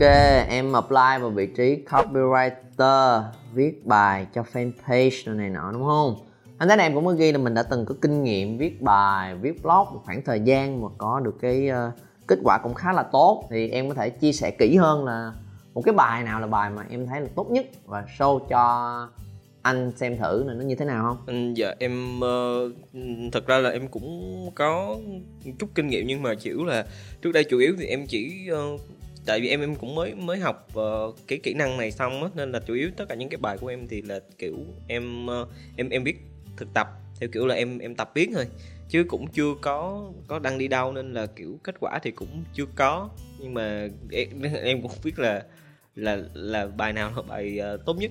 Ok, em apply vào vị trí copywriter viết bài cho fanpage này nọ đúng không? Anh thấy em cũng có ghi là mình đã từng có kinh nghiệm viết bài, viết blog một khoảng thời gian mà có được cái uh, kết quả cũng khá là tốt thì em có thể chia sẻ kỹ hơn là một cái bài nào là bài mà em thấy là tốt nhất và show cho anh xem thử là nó như thế nào không? Ừ, dạ em uh, thật ra là em cũng có chút kinh nghiệm nhưng mà kiểu là trước đây chủ yếu thì em chỉ uh, tại vì em em cũng mới mới học uh, cái kỹ năng này xong á nên là chủ yếu tất cả những cái bài của em thì là kiểu em uh, em em biết thực tập theo kiểu là em em tập viết thôi. Chứ cũng chưa có có đăng đi đâu nên là kiểu kết quả thì cũng chưa có. Nhưng mà em, em cũng biết là là là bài nào là bài uh, tốt nhất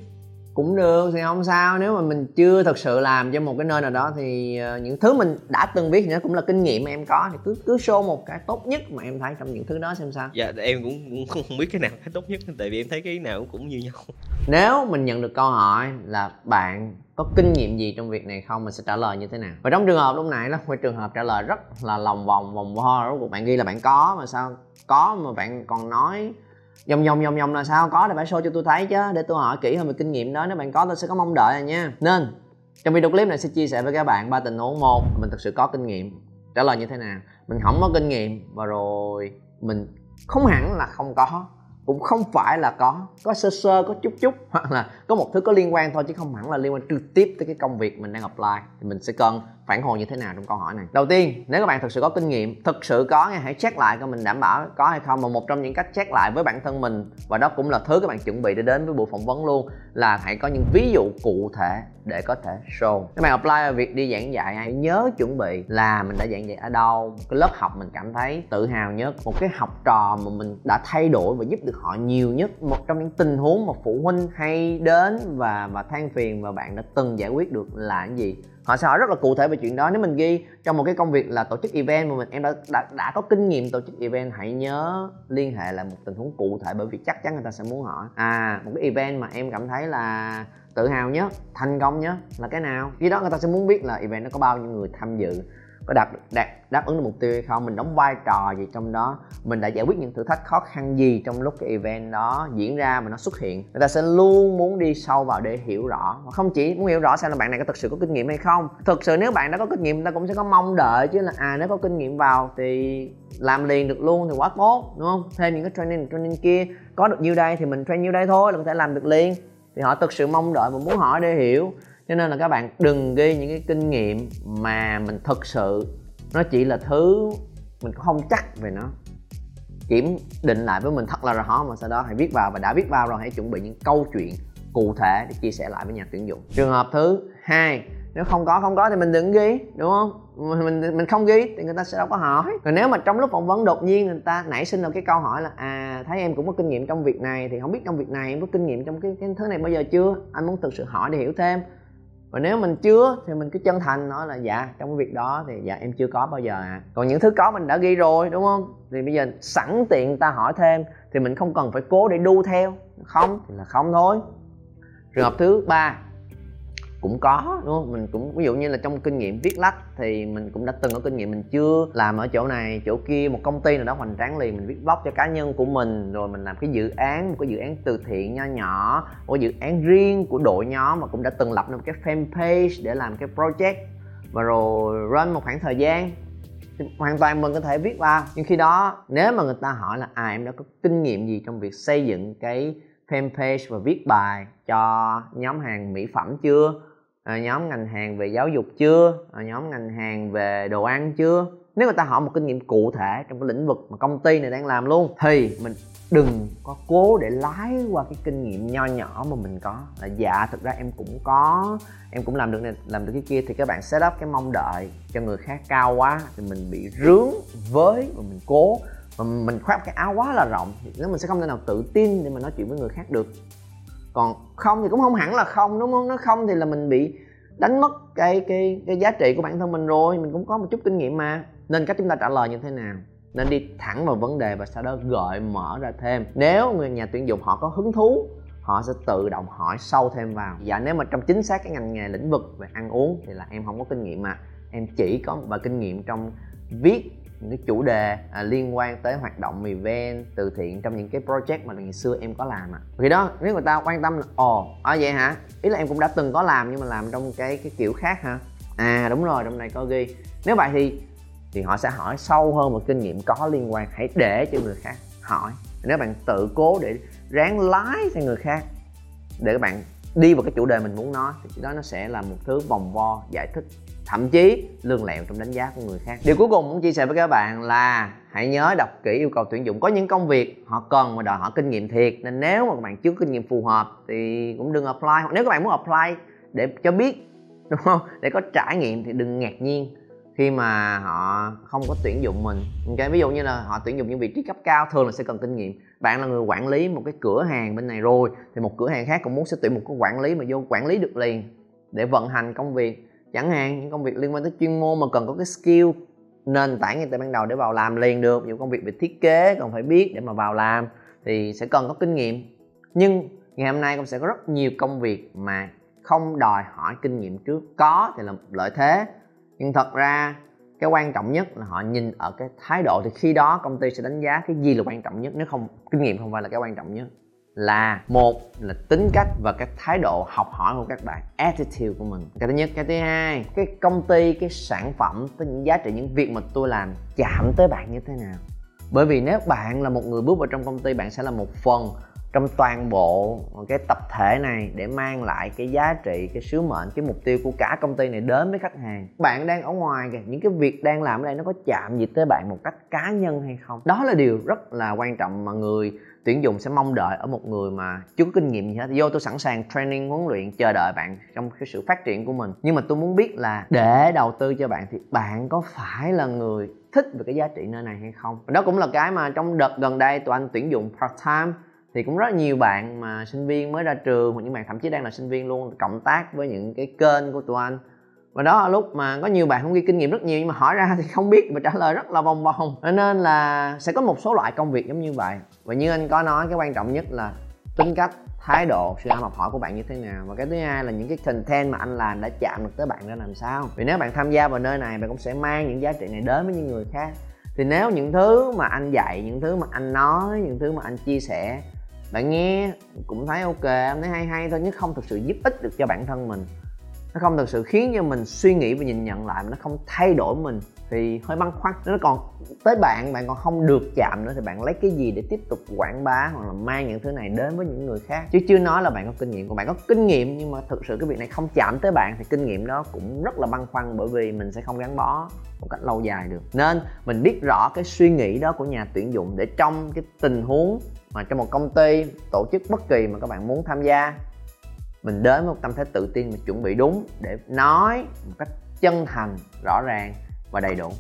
cũng được thì không sao. Nếu mà mình chưa thật sự làm cho một cái nơi nào đó thì ờ, những thứ mình đã từng biết thì nó cũng là kinh nghiệm mà em có. Thì cứ cứ show một cái tốt nhất mà em thấy trong những thứ đó xem sao. Dạ em cũng, cũng không biết cái nào cái tốt nhất tại vì em thấy cái nào cũng như nhau. Nếu mình nhận được câu hỏi là bạn có kinh nghiệm gì trong việc này không mình sẽ trả lời như thế nào? Và trong trường hợp lúc nãy là một trường hợp trả lời rất là lòng vòng vòng vo. Rốt cuộc bạn ghi là bạn có mà sao? Có mà bạn còn nói vòng vòng vòng vòng là sao? Có thì phải show cho tôi thấy chứ, để tôi hỏi kỹ hơn về kinh nghiệm đó. Nếu bạn có, tôi sẽ có mong đợi nha. Nên, trong video clip này sẽ chia sẻ với các bạn ba tình huống. Một, mình thực sự có kinh nghiệm. Trả lời như thế nào? Mình không có kinh nghiệm, và rồi mình không hẳn là không có, cũng không phải là có. Có sơ sơ, có chút chút, hoặc là có một thứ có liên quan thôi, chứ không hẳn là liên quan trực tiếp tới cái công việc mình đang apply. Thì mình sẽ cần phản hồi như thế nào trong câu hỏi này? Đầu tiên, nếu các bạn thực sự có kinh nghiệm, thực sự có nha, hãy check lại coi mình đảm bảo có hay không. Mà một trong những cách check lại với bản thân mình, và đó cũng là thứ các bạn chuẩn bị để đến với buổi phỏng vấn luôn, là hãy có những ví dụ cụ thể để có thể show. Các bạn apply vào việc đi giảng dạy, hãy nhớ chuẩn bị là mình đã giảng dạy ở đâu. Cái lớp học mình cảm thấy tự hào nhất, một cái học trò mà mình đã thay đổi và giúp được họ nhiều nhất, một trong những tình huống mà phụ huynh hay đến và và than phiền và bạn đã từng giải quyết được là cái gì? Họ sẽ hỏi rất là cụ thể về chuyện đó. Nếu mình ghi trong một cái công việc là tổ chức event mà mình em đã đã, đã có kinh nghiệm tổ chức event hãy nhớ liên hệ lại một tình huống cụ thể bởi vì chắc chắn người ta sẽ muốn hỏi. À một cái event mà em cảm thấy là tự hào nhất thành công nhất là cái nào? Khi đó người ta sẽ muốn biết là event nó có bao nhiêu người tham dự có đạt đạt, đáp ứng được mục tiêu hay không, mình đóng vai trò gì trong đó, mình đã giải quyết những thử thách khó khăn gì trong lúc cái event đó diễn ra mà nó xuất hiện. Người ta sẽ luôn muốn đi sâu vào để hiểu rõ. Mà không chỉ muốn hiểu rõ xem là bạn này có thực sự có kinh nghiệm hay không. Thực sự nếu bạn đã có kinh nghiệm, người ta cũng sẽ có mong đợi chứ là à nếu có kinh nghiệm vào thì làm liền được luôn thì quá tốt, đúng không? Thêm những cái training training kia, có được nhiêu đây thì mình train nhiêu đây thôi là có thể làm được liền. Thì họ thực sự mong đợi và muốn hỏi để hiểu cho nên là các bạn đừng ghi những cái kinh nghiệm mà mình thực sự, nó chỉ là thứ mình không chắc về nó. Kiểm định lại với mình thật là rõ mà sau đó hãy viết vào và đã viết vào rồi hãy chuẩn bị những câu chuyện cụ thể để chia sẻ lại với nhà tuyển dụng. Trường hợp thứ hai, nếu không có không có thì mình đừng ghi, đúng không? Mình mình không ghi thì người ta sẽ đâu có hỏi. Rồi nếu mà trong lúc phỏng vấn đột nhiên người ta nảy sinh được cái câu hỏi là à thấy em cũng có kinh nghiệm trong việc này thì không biết trong việc này em có kinh nghiệm trong cái cái thứ này bao giờ chưa? Anh muốn thực sự hỏi để hiểu thêm và nếu mình chưa thì mình cứ chân thành nói là dạ trong cái việc đó thì dạ em chưa có bao giờ à còn những thứ có mình đã ghi rồi, đúng không? Thì bây giờ sẵn tiện ta hỏi thêm thì mình không cần phải cố để đu theo, không? Thì là không thôi. Trường hợp thứ ba cũng có, đúng không? Mình cũng, ví dụ như là trong kinh nghiệm viết lách thì mình cũng đã từng có kinh nghiệm mình chưa làm ở chỗ này, chỗ kia, một công ty nào đó hoành tráng liền, mình viết blog cho cá nhân của mình, rồi mình làm cái dự án, một cái dự án từ thiện nho nhỏ, một dự án riêng của đội nhóm mà cũng đã từng lập một cái fanpage để làm cái project và rồi run một khoảng thời gian. Hoàn toàn mình có thể viết vào. Nhưng khi đó, nếu mà người ta hỏi là à em đã có kinh nghiệm gì trong việc xây dựng cái fanpage và viết bài cho nhóm hàng mỹ phẩm chưa? À, nhóm ngành hàng về giáo dục chưa? À, nhóm ngành hàng về đồ ăn chưa? Nếu người ta hỏi một kinh nghiệm cụ thể trong cái lĩnh vực mà công ty này đang làm luôn thì mình đừng có cố để lái qua cái kinh nghiệm nho nhỏ mà mình có. Là dạ thực ra em cũng có em cũng làm được này làm được cái kia thì các bạn set up cái mong đợi cho người khác cao quá thì mình bị rướng với và mình cố. Mà mình khoác cái áo quá là rộng thì nếu mình sẽ không thể nào tự tin để mà nói chuyện với người khác được còn không thì cũng không hẳn là không, đúng không? Nó không thì là mình bị đánh mất cái cái cái giá trị của bản thân mình rồi, mình cũng có một chút kinh nghiệm mà. Nên cách chúng ta trả lời như thế nào? Nên đi thẳng vào vấn đề và sau đó gợi mở ra thêm. Nếu người nhà tuyển dụng họ có hứng thú, họ sẽ tự động hỏi sâu thêm vào. Dạ nếu mà trong chính xác cái ngành nghề lĩnh vực về ăn uống thì là em không có kinh nghiệm mà. Em chỉ có một vài kinh nghiệm trong viết những cái chủ đề à, liên quan tới hoạt động event từ thiện trong những cái project mà ngày xưa em có làm ạ. À. thì đó nếu người ta quan tâm là ồ à vậy hả? Ý là em cũng đã từng có làm nhưng mà làm trong cái cái kiểu khác hả? À đúng rồi trong này có ghi. Nếu vậy thì thì họ sẽ hỏi sâu hơn một kinh nghiệm có liên quan hãy để cho người khác hỏi. Nếu bạn tự cố để ráng lái sang người khác để các bạn đi vào cái chủ đề mình muốn nói, thì đó nó sẽ là một thứ vòng vo, giải thích, thậm chí lương lẹo trong đánh giá của người khác. Điều cuối cùng muốn chia sẻ với các bạn là hãy nhớ đọc kỹ yêu cầu tuyển dụng. Có những công việc họ cần mà đòi hỏi kinh nghiệm thiệt, nên nếu mà các bạn chưa có kinh nghiệm phù hợp thì cũng đừng apply. Hoặc nếu các bạn muốn apply để cho biết, đúng không? Để có trải nghiệm thì đừng ngạc nhiên khi mà họ không có tuyển dụng mình. Okay? ví dụ như là họ tuyển dụng những vị trí cấp cao thường là sẽ cần kinh nghiệm. Bạn là người quản lý một cái cửa hàng bên này rồi, thì một cửa hàng khác cũng muốn sẽ tuyển một cái quản lý mà vô quản lý được liền để vận hành công việc. Chẳng hạn những công việc liên quan tới chuyên môn mà cần có cái skill nền tảng ngay từ ban đầu để vào làm liền được. Những công việc về thiết kế còn phải biết để mà vào làm thì sẽ cần có kinh nghiệm. Nhưng ngày hôm nay cũng sẽ có rất nhiều công việc mà không đòi hỏi kinh nghiệm trước. Có thì là lợi thế nhưng thật ra, cái quan trọng nhất là họ nhìn ở cái thái độ thì khi đó công ty sẽ đánh giá cái gì là quan trọng nhất, nếu không, kinh nghiệm không phải là cái quan trọng nhất. Là, một là tính cách và cái thái độ học hỏi của các bạn, attitude của mình. Cái thứ nhất. Cái thứ hai, cái công ty, cái sản phẩm tới những giá trị, những việc mà tôi làm chạm tới bạn như thế nào. Bởi vì nếu bạn là một người bước vào trong công ty, bạn sẽ là một phần trong toàn bộ cái tập thể này để mang lại cái giá trị, cái sứ mệnh, cái mục tiêu của cả công ty này đến với khách hàng. Bạn đang ở ngoài kìa, những cái việc đang làm ở đây nó có chạm gì tới bạn một cách cá nhân hay không? Đó là điều rất là quan trọng mà người tuyển dụng sẽ mong đợi ở một người mà chưa có kinh nghiệm gì hết. Vô tôi sẵn sàng training, huấn luyện, chờ đợi bạn trong cái sự phát triển của mình. Nhưng mà tôi muốn biết là để đầu tư cho bạn thì bạn có phải là người thích về cái giá trị nơi này hay không? Đó cũng là cái mà trong đợt gần đây tụi anh tuyển dụng part time thì cũng rất nhiều bạn mà sinh viên mới ra trường, hoặc những bạn thậm chí đang là sinh viên luôn, cộng tác với những cái kênh của tụi anh. Và đó là lúc mà có nhiều bạn không ghi kinh nghiệm rất nhiều, nhưng mà hỏi ra thì không biết, và trả lời rất là vòng vòng. Nên là sẽ có một số loại công việc giống như vậy. Và như anh có nói, cái quan trọng nhất là tính cách, thái độ, sự ham học hỏi của bạn như thế nào. Và cái thứ hai là những cái content mà anh làm đã chạm được tới bạn ra làm sao. Vì nếu bạn tham gia vào nơi này, bạn cũng sẽ mang những giá trị này đến với những người khác. Thì nếu những thứ mà anh dạy, những thứ mà anh nói, những thứ mà anh chia sẻ bạn nghe cũng thấy ok, em thấy hay hay thôi, nhưng không thực sự giúp ích được cho bản thân mình. Nó không thực sự khiến cho mình suy nghĩ và nhìn nhận lại mà nó không thay đổi mình. Thì hơi băn khoăn nó còn tới bạn bạn còn không được chạm nữa thì bạn lấy cái gì để tiếp tục quảng bá hoặc là mang những thứ này đến với những người khác? Chứ chưa nói là bạn có kinh nghiệm. Còn bạn có kinh nghiệm nhưng mà thực sự cái việc này không chạm tới bạn thì kinh nghiệm đó cũng rất là băn khoăn bởi vì mình sẽ không gắn bó một cách lâu dài được. Nên mình biết rõ cái suy nghĩ đó của nhà tuyển dụng để trong cái tình huống mà trong một công ty tổ chức bất kỳ mà các bạn muốn tham gia, mình đến với một tâm thế tự tin và chuẩn bị đúng để nói một cách chân thành, rõ ràng và đầy đủ.